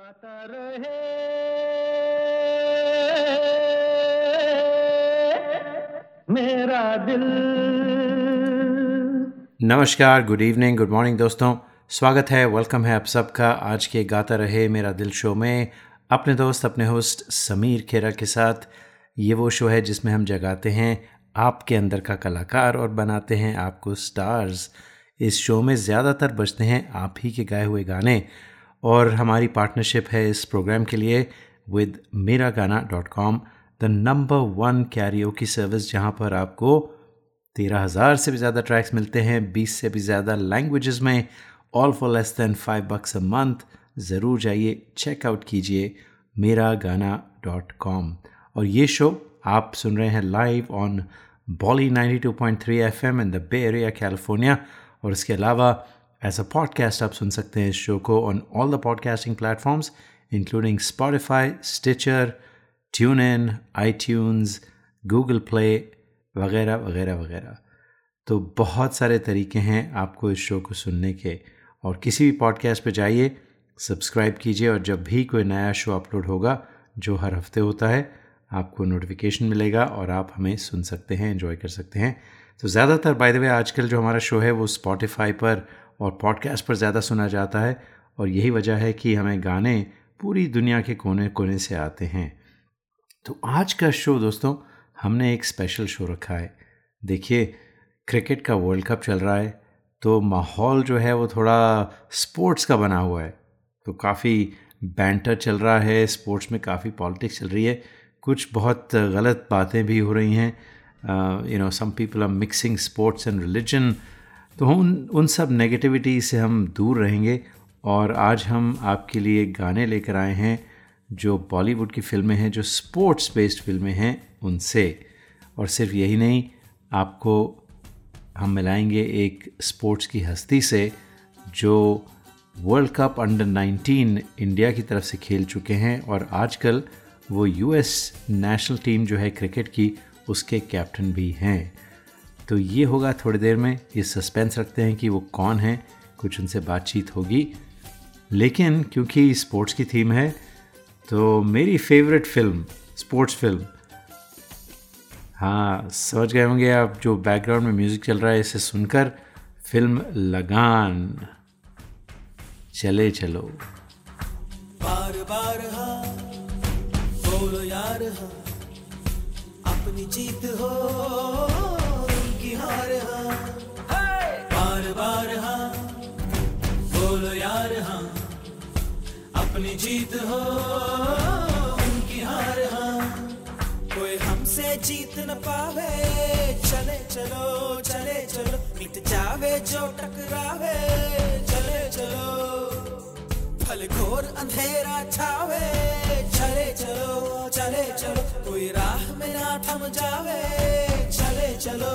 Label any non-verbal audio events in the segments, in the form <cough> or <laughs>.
गाता रहे। मेरा दिल। नमस्कार गुड इवनिंग गुड मॉर्निंग दोस्तों। स्वागत है वेलकम है आप सबका। आज के गाता रहे मेरा दिल शो में अपने दोस्त, अपने होस्ट समीर खेरा के साथ। ये वो शो है जिसमें हम जगाते हैं आपके अंदर का कलाकार और बनाते हैं आपको स्टार्स इस शो में ज़्यादातर बजते हैं आप ही के गाए हुए गाने। और हमारी पार्टनरशिप है इस प्रोग्राम के लिए विद मेरा गाना dot com the number one Cairo की सर्विस जहाँ पर आपको तेरह हज़ार से भी ज़्यादा ट्रैक्स मिलते हैं, बीस से भी ज़्यादा लैंग्वेजेस में all for less than five bucks a month ज़रूर जाइए चेकआउट कीजिए मेरा गाना डॉट कॉम और ये शो आप सुन रहे हैं live on Bolly 92.3 F M in the Bay Area California और इसके अलावा एज अ पॉडकास्ट आप सुन सकते हैं इस शो को on all the podcasting platforms including Spotify Stitcher TuneIn iTunes Google Play वगैरह वगैरह वगैरह। तो बहुत सारे तरीके हैं आपको इस शो को सुनने के। और किसी भी पॉडकास्ट पे जाइए सब्सक्राइब कीजिए और जब भी कोई नया शो अपलोड होगा, जो हर हफ़्ते होता है, आपको नोटिफिकेशन मिलेगा और आप हमें सुन सकते हैं एंजॉय कर सकते हैं। तो ज़्यादातर बाय द वे आजकल जो हमारा शो है, वो स्पॉटिफाई पर और पॉडकास्ट पर ज़्यादा सुना जाता है और यही वजह है कि हमें गाने पूरी दुनिया के कोने कोने से आते हैं। तो आज का शो दोस्तों, हमने एक स्पेशल शो रखा है। देखिए क्रिकेट का वर्ल्ड कप चल रहा है तो माहौल जो है वो थोड़ा स्पोर्ट्स का बना हुआ है। तो काफ़ी बैंटर चल रहा है स्पोर्ट्स में काफ़ी पॉलिटिक्स चल रही है। कुछ बहुत गलत बातें भी हो रही हैं। You know some people are mixing sports and religion तो उन उन सब नेगेटिविटी से हम दूर रहेंगे और आज हम आपके लिए गाने लेकर आए हैं जो बॉलीवुड की फ़िल्में हैं, जो स्पोर्ट्स बेस्ड फ़िल्में हैं उनसे। और सिर्फ़ यही नहीं, आपको हम मिलाएँगे एक स्पोर्ट्स की हस्ती से जो वर्ल्ड कप अंडर 19 इंडिया की तरफ़ से खेल चुके हैं और आजकल वो यूएस नेशनल टीम जो है क्रिकेट की, उसके कैप्टन भी हैं। तो ये होगा थोड़ी देर में, ये सस्पेंस रखते हैं कि वो कौन है, कुछ उनसे बातचीत होगी। लेकिन क्योंकि स्पोर्ट्स की थीम है तो मेरी फेवरेट फ़िल्म स्पोर्ट्स फ़िल्म हाँ समझ गए होंगे आप, जो बैकग्राउंड में म्यूज़िक चल रहा है, इसे सुनकर फ़िल्म लगान। चले चलो। बार बार हाँ बोलो यार हाँ अपनी जीत हो। हार हाँ। बार बार हाँ। बोलो यार हाँ। अपनी जीत हो, उनकी हार हाँ। कोई हमसे जीत न पावे। चले चलो चले चलो। मिट जावे जो टकरावे। चले चलो। फल घोर अंधेरा छावे। चले चलो चले चलो। कोई राह में ना थम जावे। चले चलो।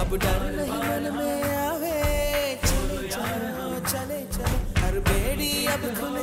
अब डर नहीं मन में आवे। चले चले चले चलो हर बेड़ी अब खुल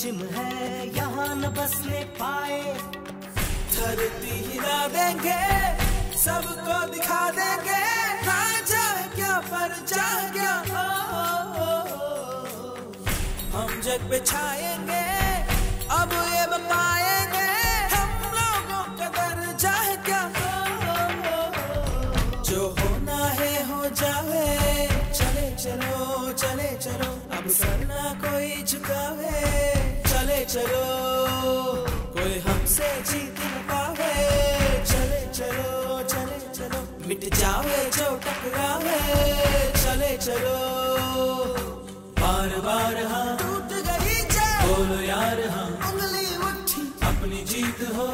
पश्चिम है यहाँ न बसने पाए। धरती हिला देंगे सबको दिखा देंगे। ना जा क्या पर जा क्या? हो, हो, हो। हम जग बिछाएँगे चले चलो कोई हमसे जीत न पावे। चले चलो चले चलो मिट जावे जो टकरावे। चले चलो बार बार हाँ टूट गई बोलो यार हाँ उंगली उठी। अपनी जीत हो।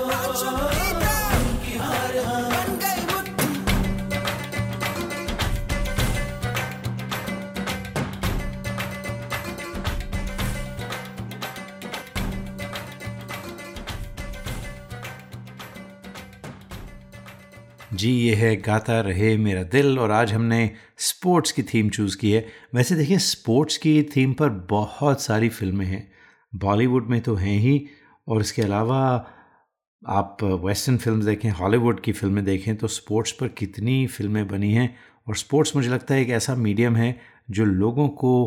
जी, ये है गाता रहे मेरा दिल और आज हमने स्पोर्ट्स की थीम चूज़ की है। वैसे देखिए, स्पोर्ट्स की थीम पर बहुत सारी फ़िल्में हैं। बॉलीवुड में तो हैं ही और इसके अलावा आप वेस्टर्न फ़िल्म देखें, हॉलीवुड की फ़िल्में देखें तो स्पोर्ट्स पर कितनी फ़िल्में बनी हैं और स्पोर्ट्स मुझे लगता है एक ऐसा मीडियम है जो लोगों को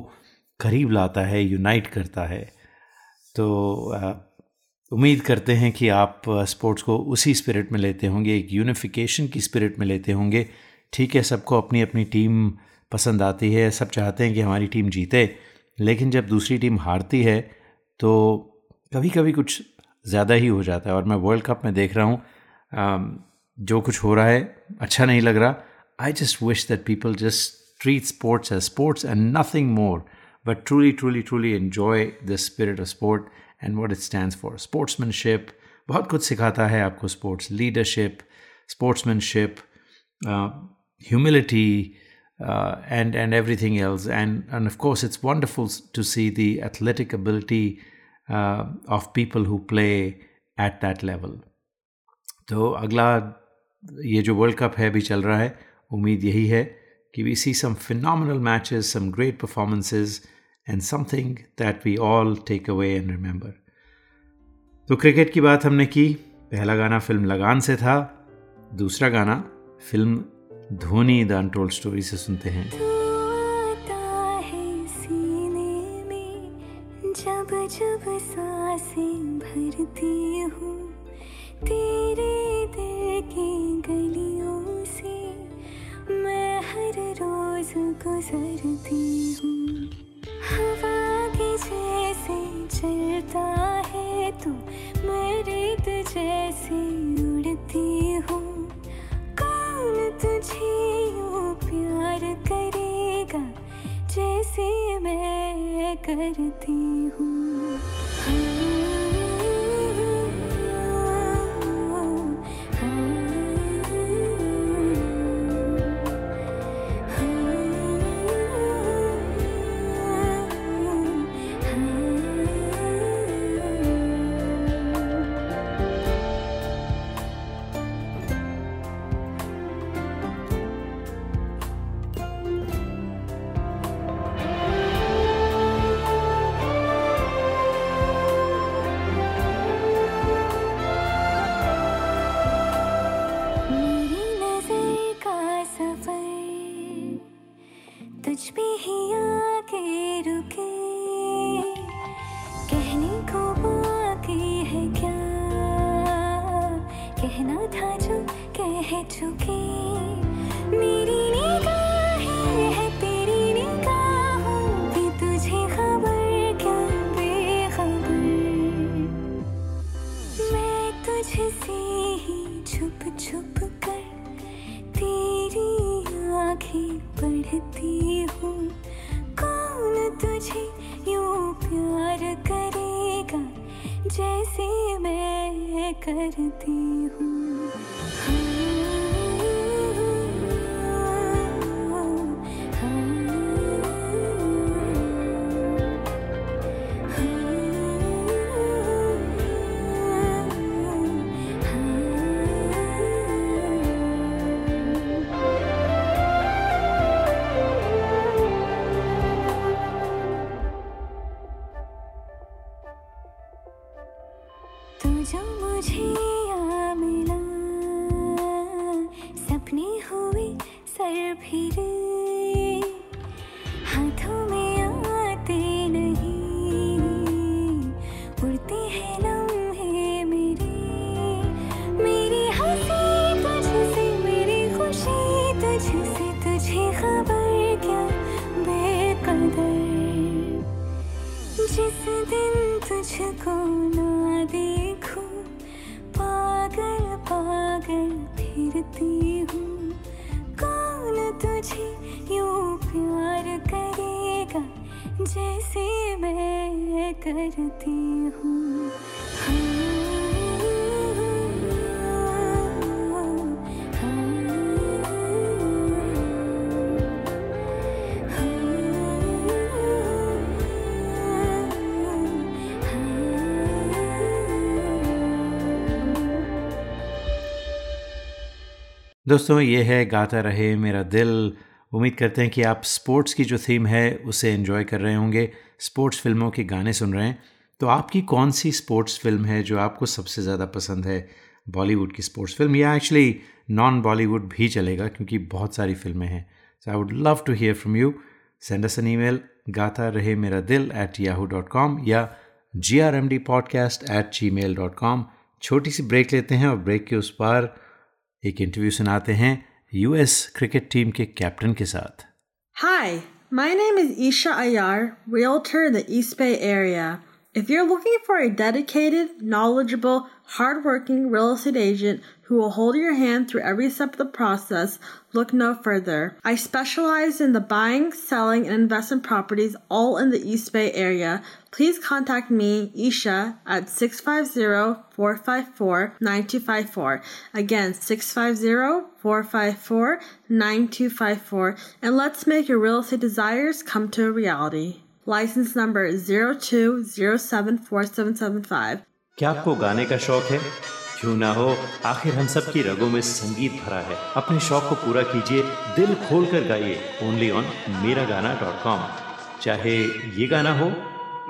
करीब लाता है, यूनाइट करता है। तो उम्मीद करते हैं कि आप स्पोर्ट्स को उसी स्पिरिट में लेते होंगे, एक यूनिफिकेशन की स्पिरिट में लेते होंगे। ठीक है, सबको अपनी अपनी टीम पसंद आती है, सब चाहते हैं कि हमारी टीम जीते, लेकिन जब दूसरी टीम हारती है तो कभी कभी कुछ ज़्यादा ही हो जाता है। और मैं वर्ल्ड कप में देख रहा हूँ जो कुछ हो रहा है अच्छा नहीं लग रहा। I just wish that people just treat sports as sports and nothing more but truly truly truly enjoy the spirit of sport and what it stands for. Sportsmanship, बहुत कुछ सिखाता है आपको sports leadership sportsmanship uh, and and everything else and and of course it's wonderful to see the athletic ability uh, of people who play at that level तो अगला ये जो world cup है अभी चल रहा है उम्मीद यही है कि we see some phenomenal matches some great performances and something that we all take away and remember तो क्रिकेट की बात हमने की। पहला गाना फ़िल्म लगान से था। दूसरा गाना film Dhoni the untold story से सुनते हैं। जब जब साँसें भरती हूँ। तेरे दिल की गलियों से मैं हर रोज गुजरती हूँ। हवा के जैसे चलता है तू मैं रेत जैसे उड़ती हूँ। कौन तुझे यू प्यार करेगा जैसे मैं करती हूँ? आके रुके। कहने को बाकी है क्या? कहना था जो कह चुके। मेरी करती हूँ। जैसे मैं करती हूँ। दोस्तों ये है गाता रहे मेरा दिल। उम्मीद करते हैं कि आप स्पोर्ट्स की जो थीम है, उसे एंजॉय कर रहे होंगे। स्पोर्ट्स फ़िल्मों के गाने सुन रहे हैं। तो आपकी कौन सी स्पोर्ट्स फ़िल्म है जो आपको सबसे ज़्यादा पसंद है? बॉलीवुड की स्पोर्ट्स फ़िल्म या एक्चुअली नॉन बॉलीवुड भी चलेगा, क्योंकि बहुत सारी फ़िल्में हैं। So I would love to hear from you send us an email Gaata Rahe Mera Dil at Yahoo dot com या G R M D podcast at Gmail dot com छोटी सी ब्रेक लेते हैं और ब्रेक के उस पार एक interview सुनाते हैं। यूएस क्रिकेट टीम के कैप्टन के साथ Hi, my name is Isha Ayar, realtor in the East Bay area. If you're looking for a dedicated, knowledgeable, hardworking real estate agent who will hold your hand through every step of the process, look no further. I specialize in the buying, selling, and investment properties all in the East Bay area. Please contact me, Isha, at 650-454-9254. Again, 650-454-9254. And let's make your real estate desires come to a reality. License number 02074775. क्या आपको गाने का शौक है क्यों ना हो आखिर हम सब की रगों में संगीत भरा है अपने शौक को पूरा कीजिए दिल खोल कर गाइए ओनली ऑन मेरा गाना डॉट कॉम चाहे ये गाना हो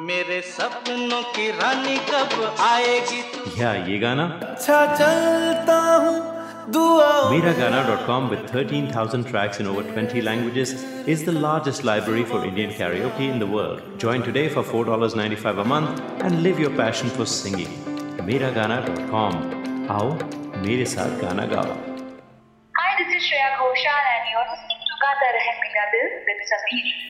मेरे सपनों की रानी कब आएगी या ये गाना अच्छा चलता हूँ दुआ मेरा गाना dot com with 13,000 tracks in over 20 languages is the largest library for Indian karaoke in the world. Join today for $4.95 a month and live your passion for singing. Miragana.com. आओ मेरे साथ गाना गाओ Hi, this is Shreya Ghoshal and you're listening to Gata Rahe Mera Dil with Sameer.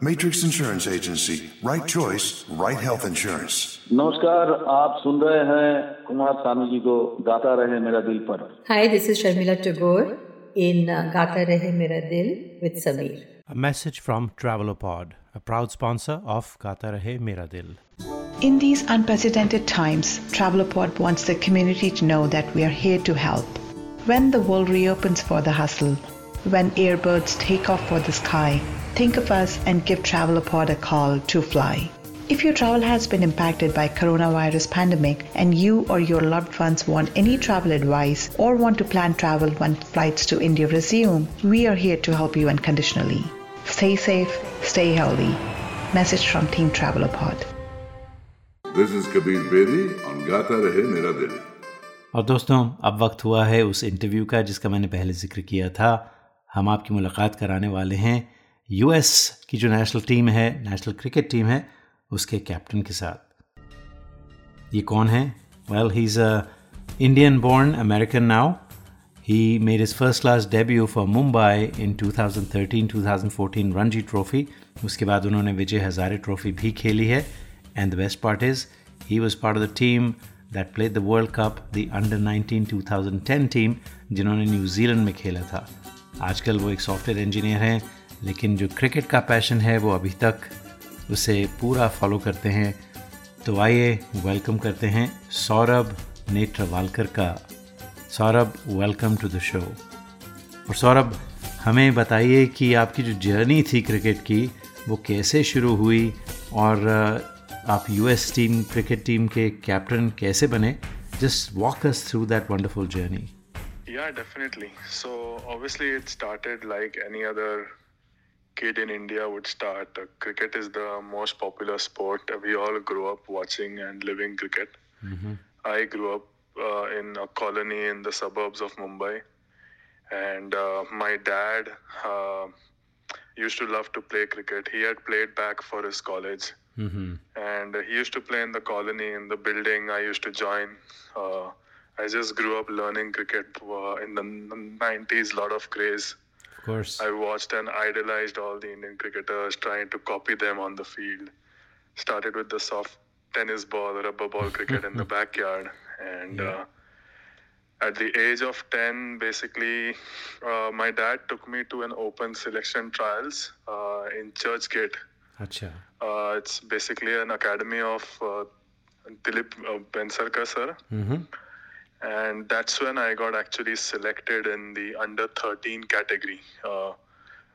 Matrix Insurance Agency. Right choice, right health insurance. नमस्कार आप सुन रहे हैं कुमार सानू जी को गाता रहे मेरा दिल पर Hi, this is Sharmila Tagore in uh, Gata Rahe Mera Dil with Sameer. A message from Travelopod, a proud sponsor of Gata Rahe Mera Dil. In these unprecedented times, Travelopod wants the community to know that we are here to help. When the world reopens for the hustle, when airbirds take off for the sky, think of us and give Travelopod a call to fly. If your travel has been impacted by coronavirus pandemic and you or your loved ones want any travel advice or want to plan travel when flights to India resume, we are here to help you unconditionally. Stay safe, stay healthy. Message from Team Travelopod. This is Kabir Bedi on Gata Rahe Mera Dil. और दोस्तों अब वक्त हुआ है उस interview का जिसका मैंने पहले जिक्र किया था हम आपकी मुलाकात कराने वाले हैं। यूएस की जो नेशनल टीम है नेशनल क्रिकेट टीम है, उसके कैप्टन के साथ। ये कौन है? Well he is a Indian born American now he made his first class debut for Mumbai in 2013-2014 Ranji trophy उसके बाद उन्होंने विजय हज़ारे ट्रॉफी भी खेली है। And the best part is he was part of the team that played the world cup the under 19 2010 team जिन्होंने New Zealand में खेला था। आजकल वो एक सॉफ्टवेयर इंजीनियर हैं, लेकिन जो क्रिकेट का पैशन है वो अभी तक उसे पूरा फॉलो करते हैं। तो आइए वेलकम करते हैं सौरभ नेत्रवालकर का। Saurabh welcome to the show और सौरभ, हमें बताइए कि आपकी जो जर्नी थी क्रिकेट की, वो कैसे शुरू हुई? और आप यूएस टीम क्रिकेट टीम के कैप्टन कैसे बने? Just walk us through that wonderful journey Yeah, definitely. So obviously it started like any other kid in India would start. Uh, cricket is the most popular sport. We all grew up watching and living cricket. I grew up uh, in a colony in the suburbs of Mumbai, and uh, my dad uh, used to love to play cricket. He had played back for his college, and he used to play in the colony in the building. I used to join. I just grew up learning cricket uh, in the 90s, lot of craze. Of course. I watched and idolized all the Indian cricketers, trying to copy them on the field. Started with the soft tennis ball, rubber ball <laughs> cricket in the backyard. And yeah. uh, at the age of 10, basically, uh, my dad took me to an open selection trials uh, in Churchgate. Achha. Uh, it's basically an academy of uh, Dilip Vengsarkar sir. Mm-hmm and that's when I got actually selected in the under 13 category uh,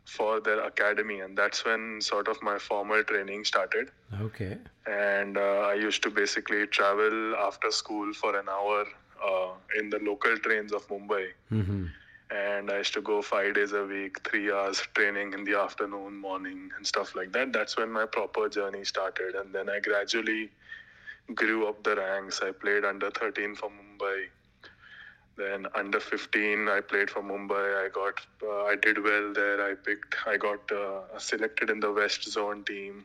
for their academy, and that's when sort of my formal training started. Okay. And uh, I used to basically travel after school for an hour uh, in the local trains of Mumbai. Mm-hmm. And I used to go five days a week, three hours training in the afternoon, morning, and stuff like that. That's when my proper journey started. And then I gradually grew up the ranks. I played under 13 for Mumbai then under 15, I played for Mumbai. I got, uh, I did well there. I picked, I got uh, selected in the West Zone team.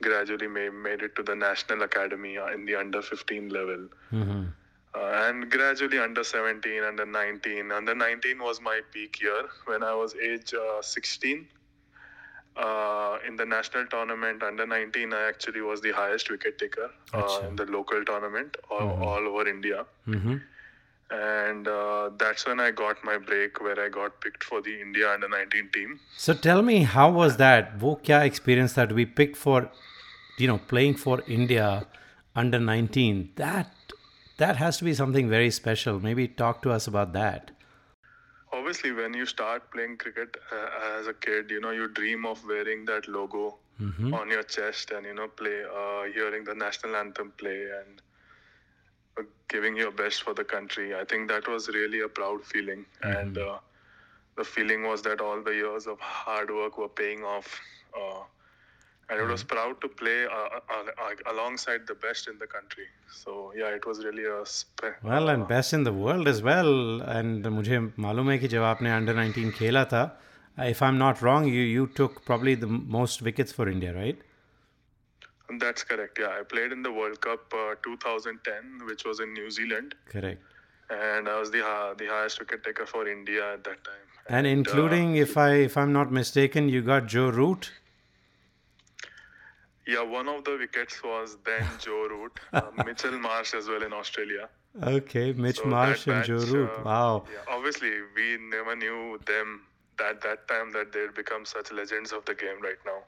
Gradually made, made it to the National Academy uh, in the under 15 level. Mm-hmm. Uh, and gradually under 17 under 19 under 19 was my peak year when i was age uh, 16 uh, in the national tournament under 19 i actually was the highest wicket taker uh, in the local tournament all, mm-hmm. all over india mm-hmm and uh, that's when I got my break where I got picked for the India under 19 team. So tell me, how was that? Wo experience that we picked for, you know, playing for India under 19? That that has to be something very special. Maybe talk to us about that. Obviously, when you start playing cricket uh, as a kid, you know you dream of wearing that logo mm-hmm. on your chest and you know play, uh, hearing the national anthem play and giving your best for the country. I think that was really a proud feeling. And uh, the feeling was that all the years of hard work were paying off. Uh, and it was proud to play uh, uh, uh, alongside the best in the country. So, yeah, it was really a spe- Well, and best in the world as well. And मुझे मालूम है कि जब आपने under 19 खेला था, if I'm not wrong, you you took probably the most wickets for India, right? That's correct. Yeah, I played in the World Cup uh, 2010, which was in New Zealand, Correct. and I was the hi- the highest wicket taker for India at that time. And including, if I if I'm not mistaken, you got Joe Root. Yeah, one of the wickets was then Joe Root, uh, <laughs> Mitchell Marsh as well in Australia. Okay, Mitch So Marsh and Joe Root. uh, wow. Yeah, obviously, we never knew them at that time that they'd become such legends of the game right now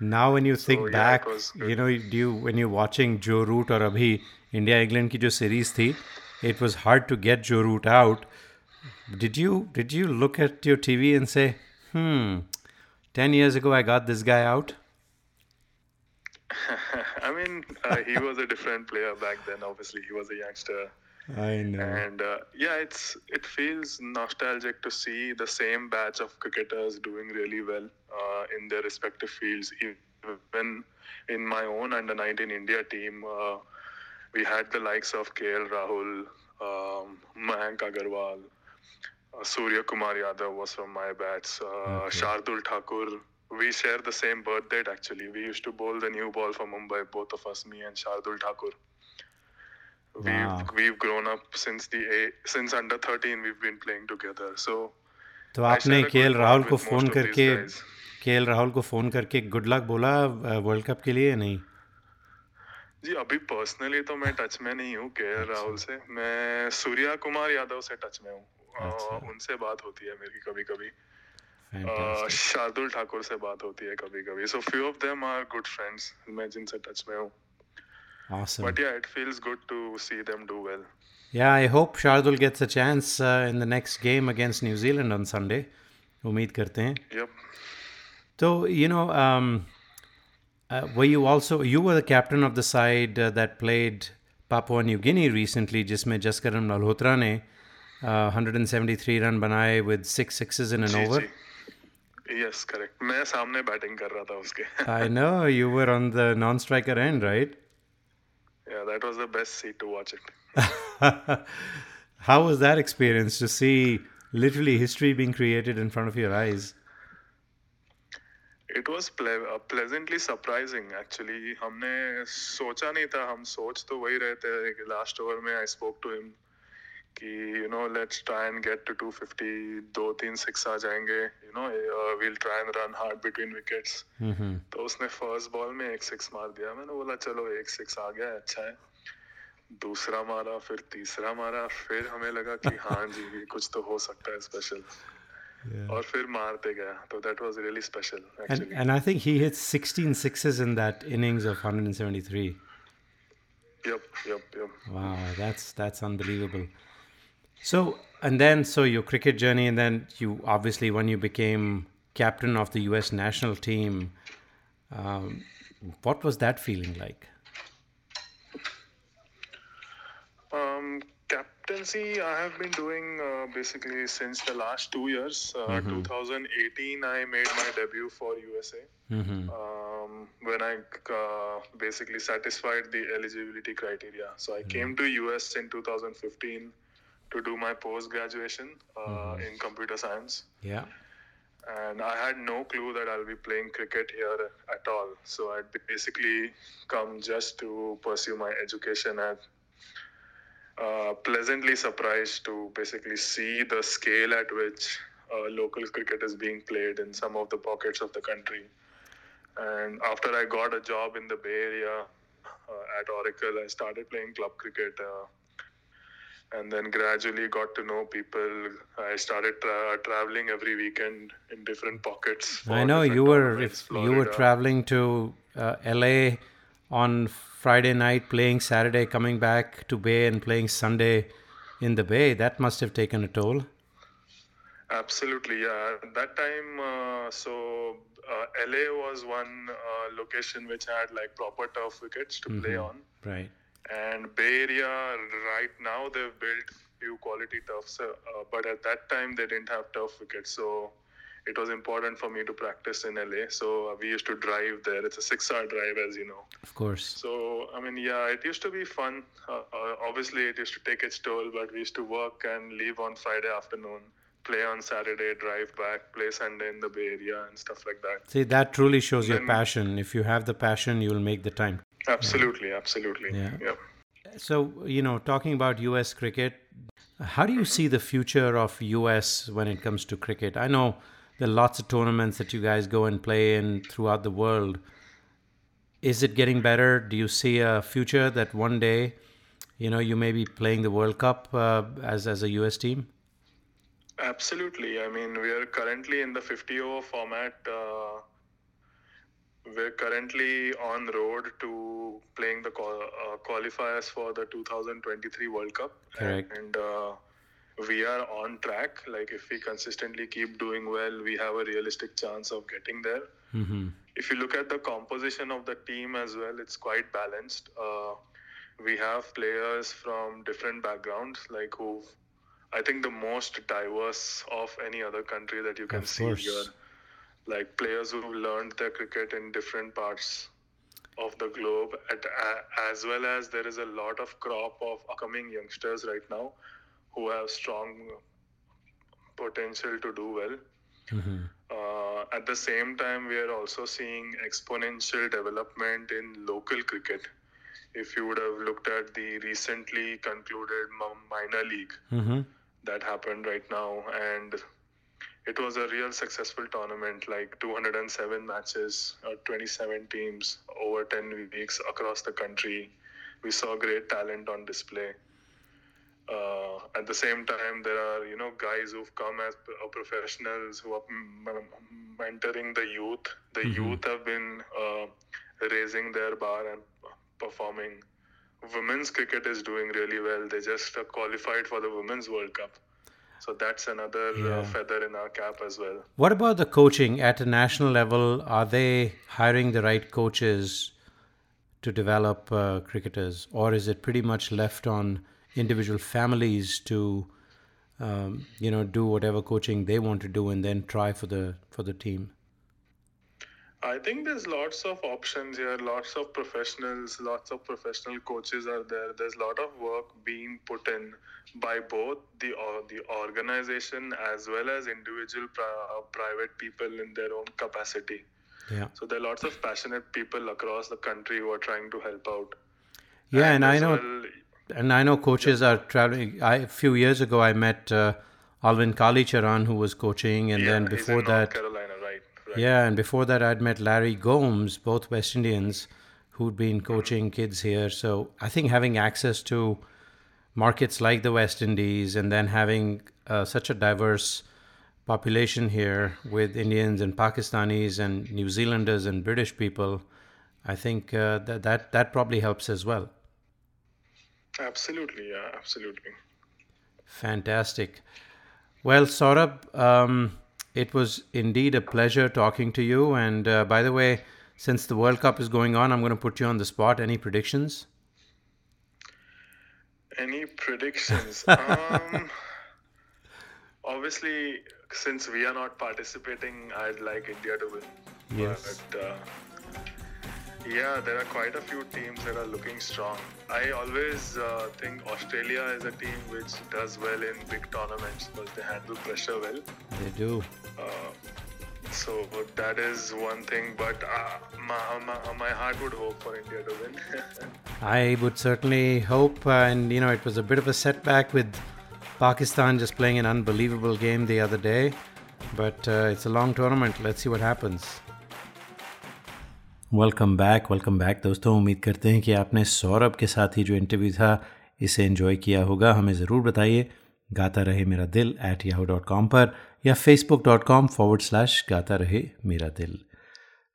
now when you think so, back yeah, was, you know do you when you're watching joe root or abhi india england ki jo series thi it was hard to get joe root out. Did you did you look at your tv and say hmm 10 years ago i got this guy out <laughs> i mean uh, he was a different player back then obviously. He was a youngster. I know. And uh, yeah, it's it feels nostalgic to see the same batch of cricketers doing really well uh, in their respective fields. Even in my own under 19 India team, uh, we had the likes of KL Rahul, um, Mayank Agarwal, uh, Surya Kumar Yadav was from my batch, uh, Shardul Thakur. We share the same birth date actually. We used to bowl the new ball for Mumbai, both of us, me and Shardul Thakur. Wow. We've we've grown up since the a- since under 13 we've been playing together. So तो आपने के good Rahul को phone करके. के राहुल को phone करके good luck बोला world cup के लिए नहीं? जी अभी पर्सनली तो मैं टच में नहीं हूँ के राहुल से। मैं सूर्या कुमार यादव से टच में हूँ। अ, उनसे बात होती है मेरी कभी कभी शार्दुल ठाकुर से बात होती है कभी कभी so few of them are good friends मैं जिनसे टच में हूँ। Awesome. बट या it feels good to see them do well Yeah, I hope Shardul gets a chance uh, in the next game against New Zealand on Sunday. उम्मीद करते हैं Yep. So, you know, um, uh, were you also, you were the captain of the side uh, that played Papua New Guinea recently, जिसमें जसकरण मल्होत्रा ने uh, 173 run बनाए with six sixes in an ji, over. Yes correct मैं सामने batting कर रहा था उसके I know you were on the non-striker end, right? yeah that was the best seat to watch it <laughs> How was that experience to see literally history being created in front of your eyes? It was pleasantly surprising actually हमने सोचा नहीं था हम सोच तो वही रहे थे कि लास्ट ओवर में आई स्पोक टू हिम कि you know let's try and get to 250 दो तीन सिक्स आ जाएँगे you know we'll try and run hard between wickets. तो उसने फ़र्स्ट बॉल में एक सिक्स मार दिया मैंने बोला चलो एक सिक्स आ गया अच्छा है दूसरा मारा फिर तीसरा मारा फिर हमें लगा कि <laughs> हाँ जी कुछ तो हो सकता है स्पेशल Yeah. और फिर मारते गया तो that was really special actually and I think he hit 16 sixes in that innings of 173. Yep, yep, yep. Wow, that's that's unbelievable. So and then so your cricket journey, and then you obviously when you became captain of the U.S. national team, um, what was that feeling like? Um, captaincy, I have been doing uh, basically since the last two years. Uh, Mhm. 2018, I made my debut for USA. Mhm. Um, when I uh, basically satisfied the eligibility criteria. So I came to US in 2015 to do my post graduation uh, in computer science. Yeah. and I had no clue that I'll be playing cricket here at all. So I'd basically come just to pursue my education and uh, pleasantly surprised to basically see the scale at which uh, local cricket is being played in some of the pockets of the country. And after I got a job in the Bay Area uh, at Oracle, I started playing club cricket. And then gradually got to know people. I started tra- traveling every weekend in different pockets. I know you were if you were traveling to uh, LA on Friday night, playing Saturday, coming back to Bay and playing Sunday in the Bay. That must have taken a toll. Absolutely, yeah. At that time, uh, so uh, LA was one uh, location which had like proper turf wickets to play Mhm. on. Right. And Bay Area, right now, they've built few quality turfs, uh, uh, but at that time they didn't have turf wickets. So it was important for me to practice in LA. So uh, we used to drive there. It's a six-hour drive, as you know. Of course. So I mean, yeah, it used to be fun. Uh, uh, obviously, it used to take its toll, but we used to work and leave on Friday afternoon, play on Saturday, drive back, play Sunday in the Bay Area and stuff like that. See, that truly shows your passion. If you have the passion, you'll make the time. Absolutely, absolutely. Yeah. Yep. So, you know, talking about US cricket, how do you see the future of US when it comes to cricket? I know there are lots of tournaments that you guys go and play in throughout the world. is it getting better? Do you see a future that one day, you know, you may be playing the World Cup uh, as as a US team? Absolutely. I mean, we are currently in the 50 over format. Uh, we're currently on road to playing the qual- uh, qualifiers for the 2023 World Cup. Correct. And uh, we are on track. Like, if we consistently keep doing well, we have a realistic chance of getting there. Mm-hmm. If you look at the composition of the team as well, it's quite balanced. Uh, we have players from different backgrounds, like who I think the most diverse of any other country that you can Of see course. here. Like players who have learned their cricket in different parts of the globe, at, as well as there is a lot of crop of upcoming youngsters right now who have strong potential to do well. Mm-hmm. Uh, at the same time, we are also seeing exponential development in local cricket. If you would have looked at the recently concluded minor league Mm-hmm. That happened right now, and it was a real successful tournament like 207 matches, uh, 27 teams over 10 weeks across the country. We saw great talent on display. Uh, at the same time, there are you know guys who've come as uh, professionals who are m- m- mentoring the youth. The Mhm. youth have been uh, raising their bar and performing. Women's cricket is doing really well. They just uh, qualified for the Women's World Cup, so that's another Yeah. uh, feather in our cap as well. What about the coaching at a national level? Are they hiring the right coaches to develop uh, cricketers, or is it pretty much left on individual families to, um, you know, do whatever coaching they want to do and then try for the for the team? I think there's lots of options here, lots of professionals, lots of professional coaches are there. There's a lot of work being put in by both the or the organization as well as individual pri- uh, private people in their own capacity. Yeah. So there are lots of passionate people across the country who are trying to help out. Yeah, and, I know, well- and I know coaches are traveling. I, a few years ago, I met uh, Alvin Kalicharan, who was coaching, and yeah, then before that, Carolina, right? yeah, and before that, I'd met Larry Gomes, both West Indians, who'd been coaching kids here. So I think having access to markets like the West Indies, and then having uh, such a diverse population here with Indians and Pakistanis and New Zealanders and British people, I think uh, that that that probably helps as well. Absolutely, yeah, absolutely. Fantastic. Well, Saurabh, um, it was indeed a pleasure talking to you. And uh, by the way, since the World Cup is going on, I'm going to put you on the spot. Any predictions? Any predictions? <laughs> um, obviously, since we are not participating, I'd like India to win. Yes. But uh, yeah, there are quite a few teams that are looking strong. I always uh, think Australia is a team which does well in big tournaments because they handle pressure well. They do. Uh, so that is one thing, but uh, my, my, my heart would hope for India to win. I would certainly hope. Uh, and, you know, it was a bit of a setback with Pakistan just playing an unbelievable game the other day. But uh, it's a long tournament. Let's see what happens. Welcome back welcome back दोस्तों उम्मीद करते हैं कि आपने सौरभ के साथ ही जो interview था इसे एंजॉय किया होगा हमें ज़रूर बताइए गाता Rahe Mera Dil at Yahoo dot com पर या Facebook dot com forward slash Gaata Rahe Mera दिल।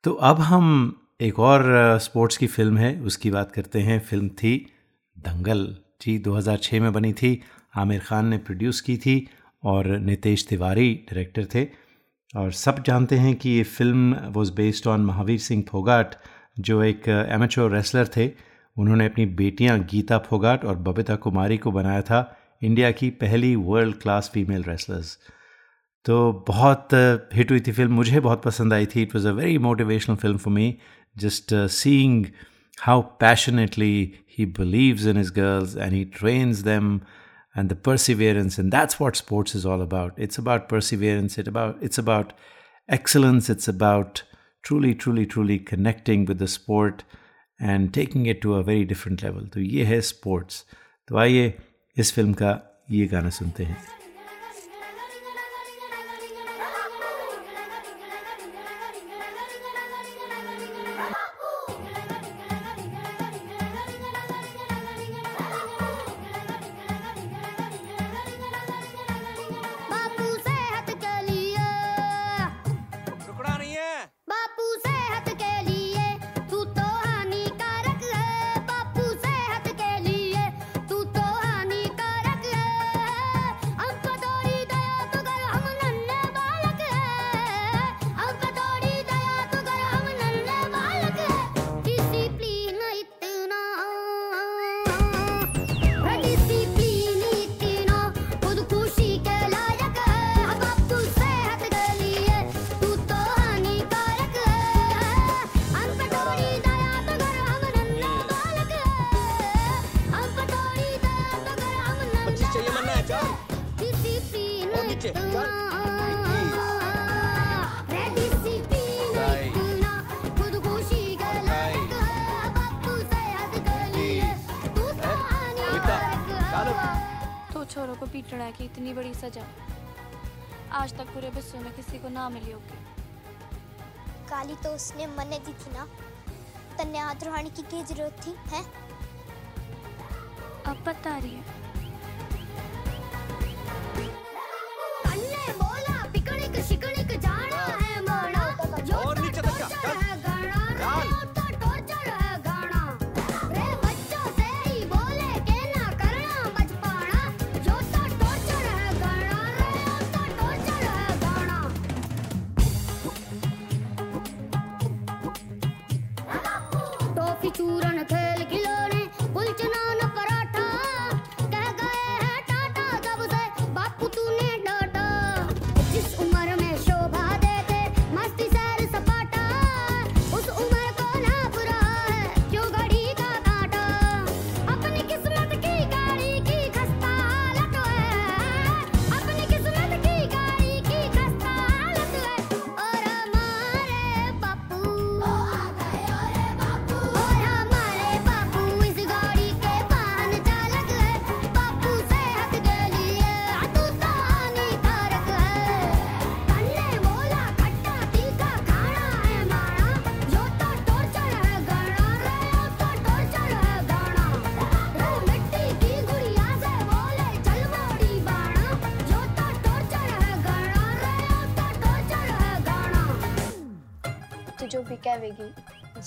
तो अब हम एक और स्पोर्ट्स की फ़िल्म है, उसकी बात करते हैं। फ़िल्म थी दंगल। जी 2006 में बनी थी। आमिर खान ने प्रोड्यूस की थी और नितेश तिवारी डायरेक्टर थे। और सब जानते हैं कि ये film was based on Mahavir Singh Phogat, जो एक एमेचोर रेसलर थे। उन्होंने अपनी बेटियाँ गीता फोगाट और बबीता कुमारी को बनाया था। इंडिया की पहली वर्ल्ड क्लास फीमेल रेसलर्स तो बहुत हिट हुई थी फ़िल्म मुझे बहुत पसंद आई थी। It was a very motivational film for me just seeing how passionately he believes in his girls and he trains them and the perseverance in that's what sports is all about it's about perseverance it about it's about excellence it's about truly truly truly connecting with the sport and taking it to a very different level तो ये है sports तो आइए इस film का ये गाना सुनते हैं। अब बता रही है।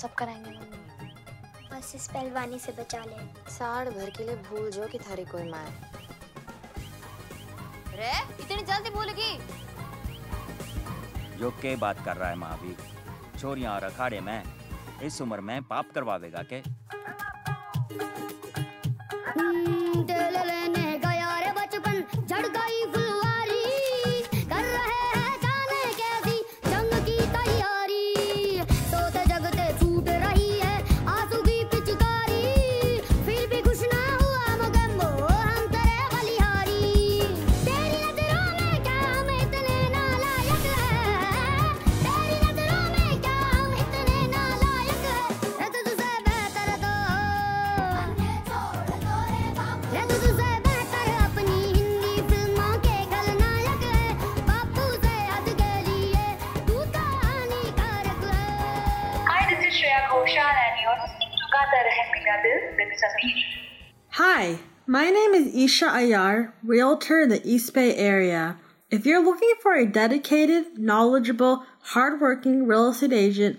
सब कराएँगे मम्मी बस इस पहलवानी से बचा ले। साल भर के लिए भूल जो कि थारी कोई माँ है। रे इतनी जल्दी भूलगी। जो के बात कर रहा है माँ भी छोरियाँ और अखाड़े में इस उम्र में पाप करवा देगा के? Isha Ayar, realtor in the East Bay area. If you're looking for a dedicated, knowledgeable, hardworking real estate agent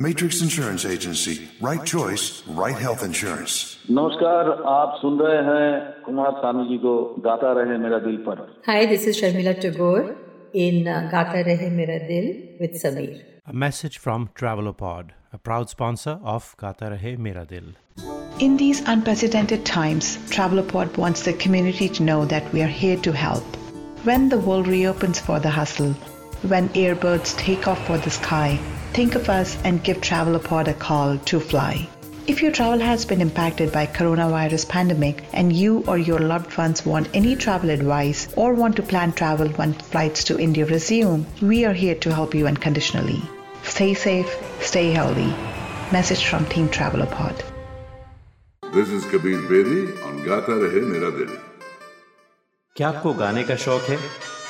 Matrix Insurance Agency. Right choice, right health insurance. Namaskar, आप सुन रहे हैं कुमार सानू को गाता रहे मेरा दिल पर Hi, this is Sharmila Tagore in uh, Gata Rahe Mera Dil with Sameer. A message from Travelopod, a proud sponsor of Gata Rahe Mera Dil. In these unprecedented times, Travelopod wants the community to know that we are here to help. When the world reopens for the hustle, when airbirds take off for the sky, think of us and give Travelopod a call to fly. If your travel has been impacted by coronavirus pandemic and you or your loved ones want any travel advice or want to plan travel when flights to India resume, we are here to help you unconditionally. Stay safe, stay healthy. Message from Team Travelopod This is Kabir Bedi on Gata Rahe Mera Dil. क्या आपको गाने का शौक है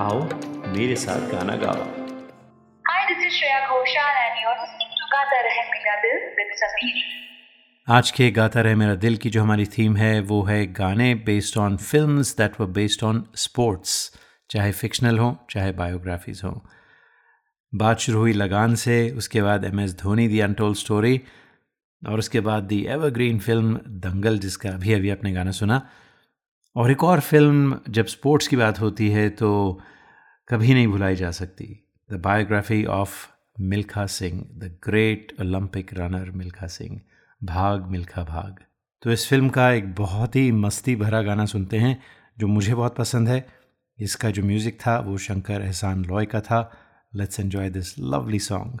आओ मेरे साथ गाना गाओ। Hi, this is Shreya Ghoshal and you're listening to Gata Rahe Mera Dil with Sameer. आज के गाता रहे मेरा दिल की जो हमारी थीम है वो है गाने based on films that were based on sports चाहे फिक्शनल हो चाहे बायोग्राफीज हो। बात शुरू हुई लगान से उसके बाद M S Dhoni the untold story और उसके बाद दी एवरग्रीन फ़िल्म दंगल जिसका अभी अभी आपने गाना सुना। और एक और फ़िल्म, जब स्पोर्ट्स की बात होती है तो कभी नहीं भुलाई जा सकती। The biography of Milkha Singh the great Olympic runner Milkha Singh Bhaag Milkha Bhaag. तो इस फ़िल्म का एक बहुत ही मस्ती भरा गाना सुनते हैं, जो मुझे बहुत पसंद है। इसका जो म्यूज़िक था, वो शंकर एहसान लॉय का था। Let's enjoy this lovely song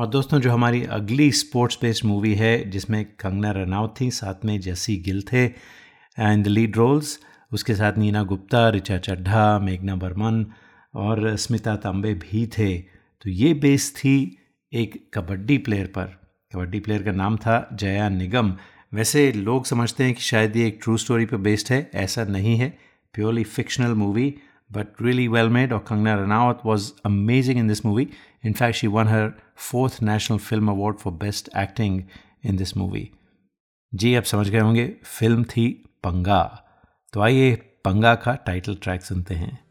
और दोस्तों जो हमारी अगली स्पोर्ट्स बेस्ड मूवी है जिसमें कंगना रनौत थी साथ में जैसी गिल थे एंड द लीड रोल्स उसके साथ नीना गुप्ता ऋचा चड्ढा मेघना बर्मन और स्मिता तांबे भी थे तो ये बेस थी एक कबड्डी प्लेयर पर कबड्डी प्लेयर का नाम था जया निगम वैसे लोग समझते हैं कि शायद ये एक ट्रू स्टोरी पर बेस्ड है ऐसा नहीं है purely fictional movie but really well made. Or Kangna Ranaut was amazing in this movie. In fact, she won fourth national film award for best acting in this movie. जी, आप समझ गए होंगे, film थी पंगा। तो आइए पंगा का टाइटल ट्रैक सुनते हैं।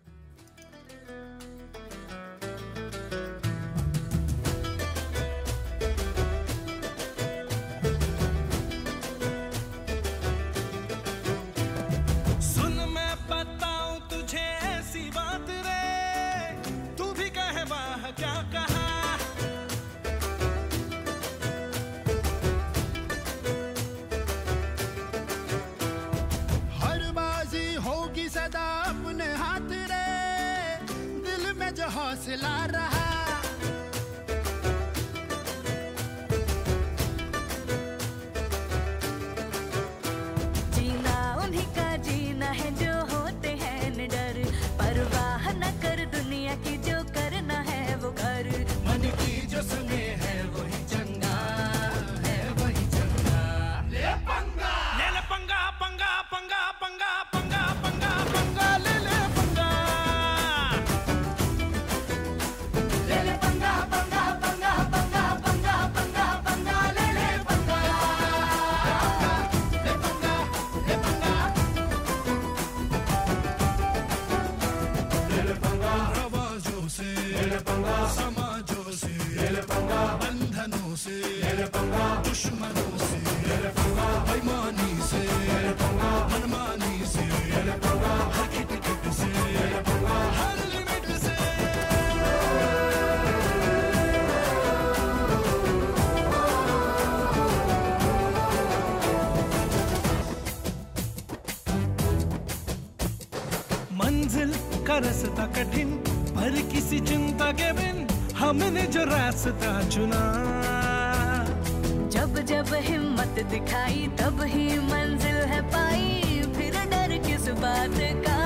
के बिन हमने जो रास्ता चुना। जब जब हिम्मत दिखाई तब ही मंजिल है पाई। फिर डर किस बात का?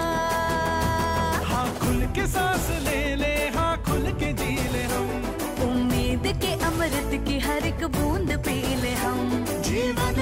हाँ खुल के सांस ले ले हाँ खुल के जी ले हम। उम्मीद के अमृत की हर एक बूंद पी ले हम। जीवन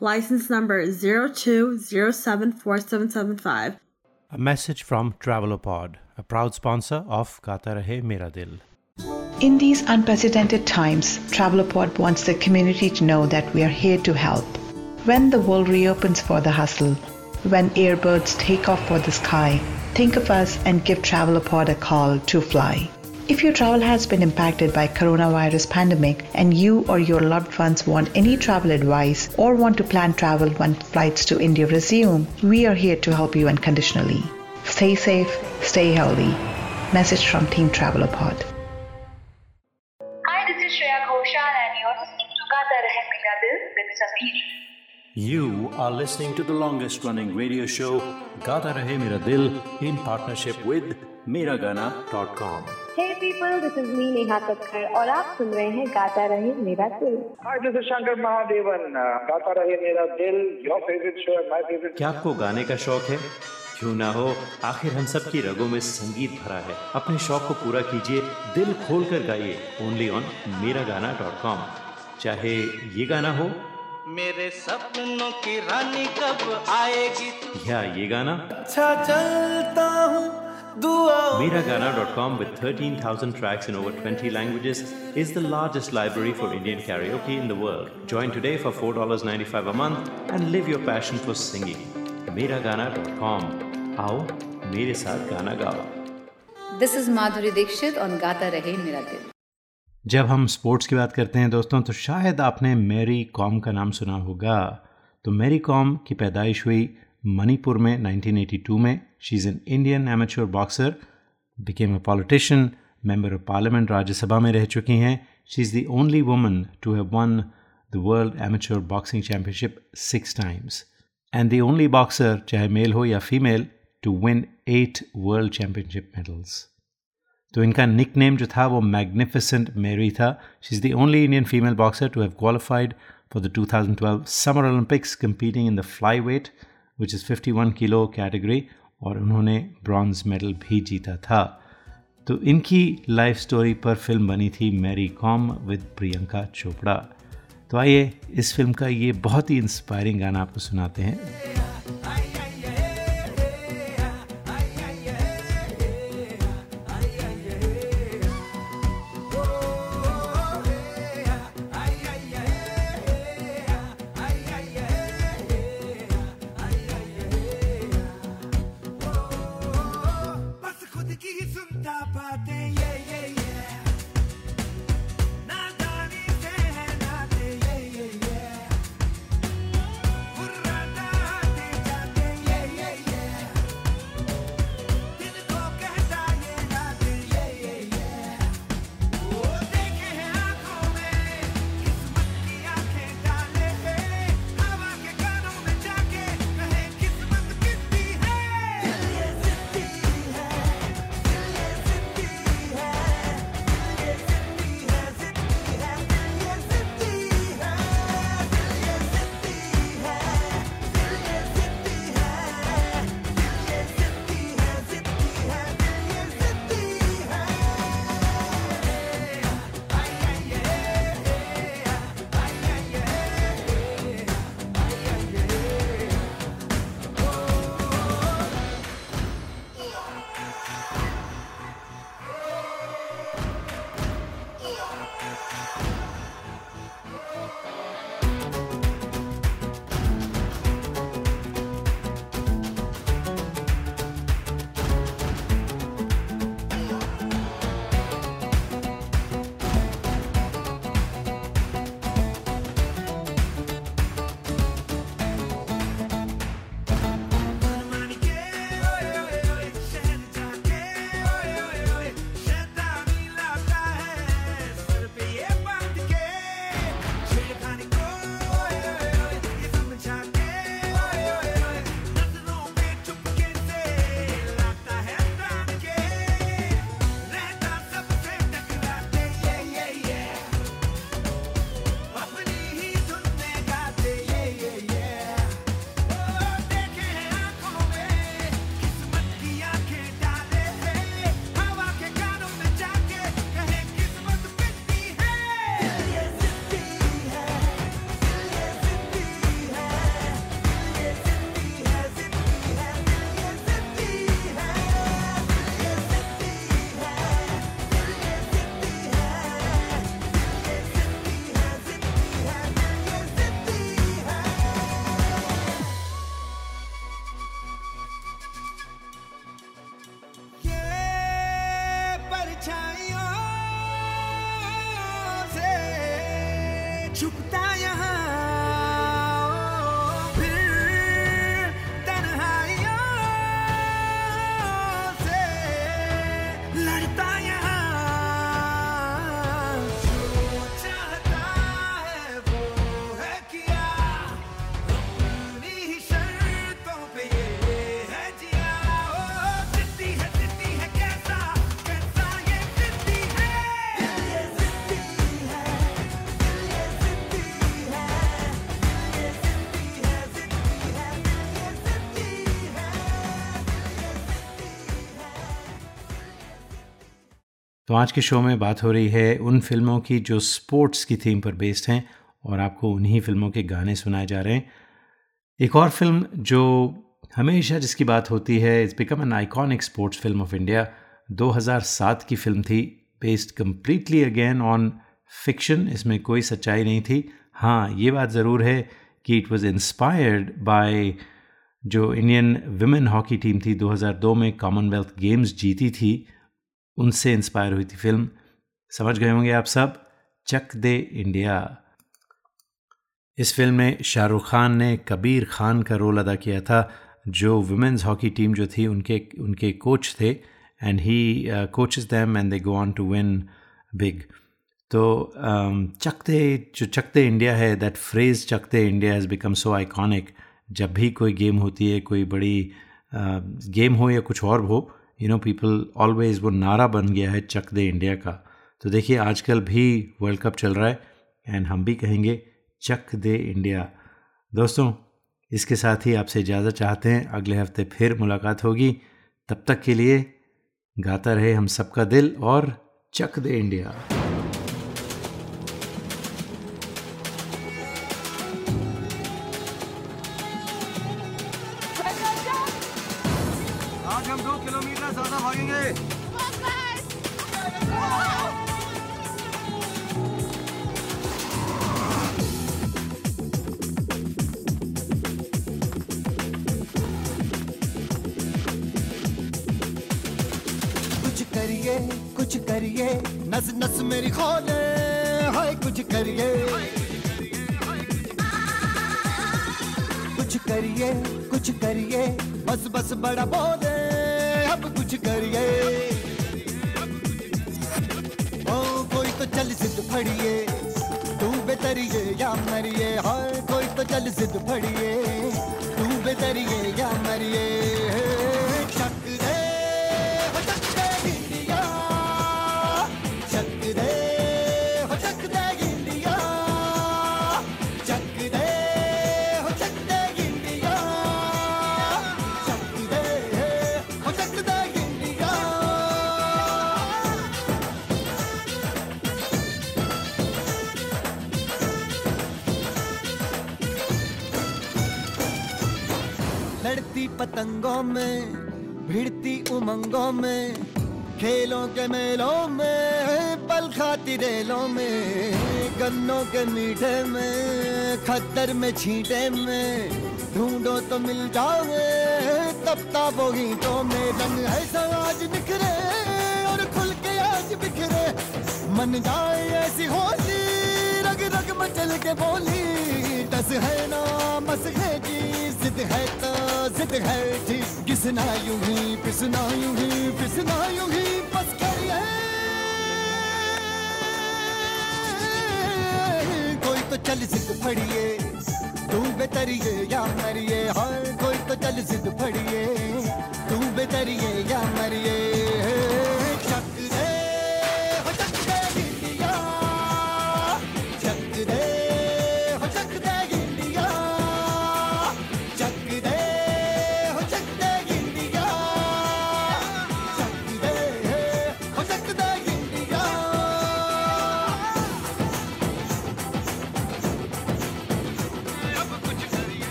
License number 02074775. A message from Travelopod, a proud sponsor of Gata Rahe Mera Dil. In these unprecedented times, Travelopod wants the community to know that we are here to help. When the world reopens for the hustle, when airbirds take off for the sky, think of us and give Travelopod a call to fly. If your travel has been impacted by coronavirus pandemic and you or your loved ones want any travel advice or want to plan travel when flights to India resume, we are here to help you unconditionally. Stay safe, stay healthy. Message from Team Travelopod. Hi, this is Shreya Ghoshal and you're listening to Gata Rahe Mera Dil with Sameer. You are listening to the longest running radio show, Gata Rahe Mera Dil, in partnership with Meragana.com. Hey people, this is me Neha Kakkar और आप सुन रहे हैं गाता रहे मेरा दिल। Hi, this is Shankar Mahadevan. Uh, गाता रहे मेरा दिल, your favorite show my favorite. क्या आपको गाने का शौक है? क्यों ना हो आखिर हम सब की रगों में संगीत भरा है। अपने शौक को पूरा कीजिए दिल खोल कर गाइए ओनली ऑन मेरा गाना डॉट कॉम। चाहे ये गाना हो। मेरे सपनों की रानी कब आएगी? या ये गाना। अच्छा चलता हूँ Miragana.com with 13,000 tracks in over 20 languages is the largest library for Indian karaoke in the world. Join today for $4.95 a month and live your passion for singing. Miragana.com. आओ मेरे साथ गाना गाओ This is Madhuri Dixit on गाता रहे मेरा दिल जब हम sports की बात करते हैं दोस्तों तो शायद आपने मैरी कॉम का नाम सुना होगा तो मैरी कॉम की पैदाइश हुई मणिपुर में 1982 में she is an Indian amateur boxer became a politician member of parliament Rajya Sabha में रह चुकी हैं she is the only woman to have one the world amateur boxing championship six times and the only boxer चाहे mail हो या female to win at world championship medals तो इनका nick name जो था वो मैग्निफिसेंट मेरी था she is the only Indian female boxer to have qualified for the 2012 summer Olympics competing in the fly wait which is 51 kilo category और उन्होंने bronze medal भी जीता था। तो इनकी लाइफ स्टोरी पर फ़िल्म बनी थी मैरी कॉम विद प्रियंका चोपड़ा। तो आइए इस फ़िल्म का ये बहुत ही इंस्पायरिंग गाना आपको सुनाते हैं। तो आज के शो में बात हो रही है उन फ़िल्मों की जो स्पोर्ट्स की थीम पर बेस्ड हैं और आपको उन्हीं फ़िल्मों के गाने सुनाए जा रहे हैं। एक और फ़िल्म जो हमेशा जिसकी बात होती है it's become an iconic sports film of India 2007 की फ़िल्म थी based completely again on fiction इसमें कोई सच्चाई नहीं थी। हाँ ये बात ज़रूर है कि इट वॉज़ इंस्पायर्ड बाय जो इंडियन विमेन हॉकी टीम थी 2002 में कॉमनवेल्थ गेम्स जीती थी। उनसे इंस्पायर हुई थी फ़िल्म समझ गए होंगे आप सब? चक दे इंडिया इस फ़िल्म में शाहरुख खान ने कबीर खान का रोल अदा किया था, जो वुमेंस हॉकी टीम जो थी, उनके उनके कोच थे and he coaches them and they go on to win big तो चकते जो चकते इंडिया है that phrase Chak De India has become so iconic जब भी कोई गेम होती है, कोई बड़ी गेम हो या कुछ और हो यू नो पीपल ऑलवेज वो नारा बन गया है चक दे इंडिया का। तो देखिए, आजकल भी वर्ल्ड कप चल रहा है एंड हम भी कहेंगे चक दे इंडिया। दोस्तों, इसके साथ ही आपसे इजाज़त चाहते हैं। अगले हफ़्ते फिर मुलाकात होगी। तब तक के लिए गाता रहे हम सबका दिल और चक दे इंडिया। नस मेरी खोले, हाय कुछ करिए। कुछ करिए कुछ करिए, बस बस बड़ा बोले, अब कुछ करिए। ओ, कोई तो चल सिद्ध फड़िए, तू बेतरिए, या मरिए, हाय, कोई तो चल सिद्ध फड़िए। लड़ती पतंगों में, भिड़ती उमंगों में, खेलों के मेलों में, पल खाती रेलों में, गन्नों के मीठे में खतर में छींटे में, ढूंढो तो मिल जाओगे तब ताबो गीतों में, रंग ऐसा आज निखरे और खुल के आज बिखरे। मन जाए ऐसी होली रग रग मचल के बोली टस है ना, मस है जी। जिद है तो जिद है जी किसना यूँ ही, पिसना यूँ ही, पिसना यूँ ही, बस करिए कोई तो चल जिद फड़िए, तू बेतरिए या मरिए, हाय, कोई तो चल जिद फड़िए, तू बेतरिए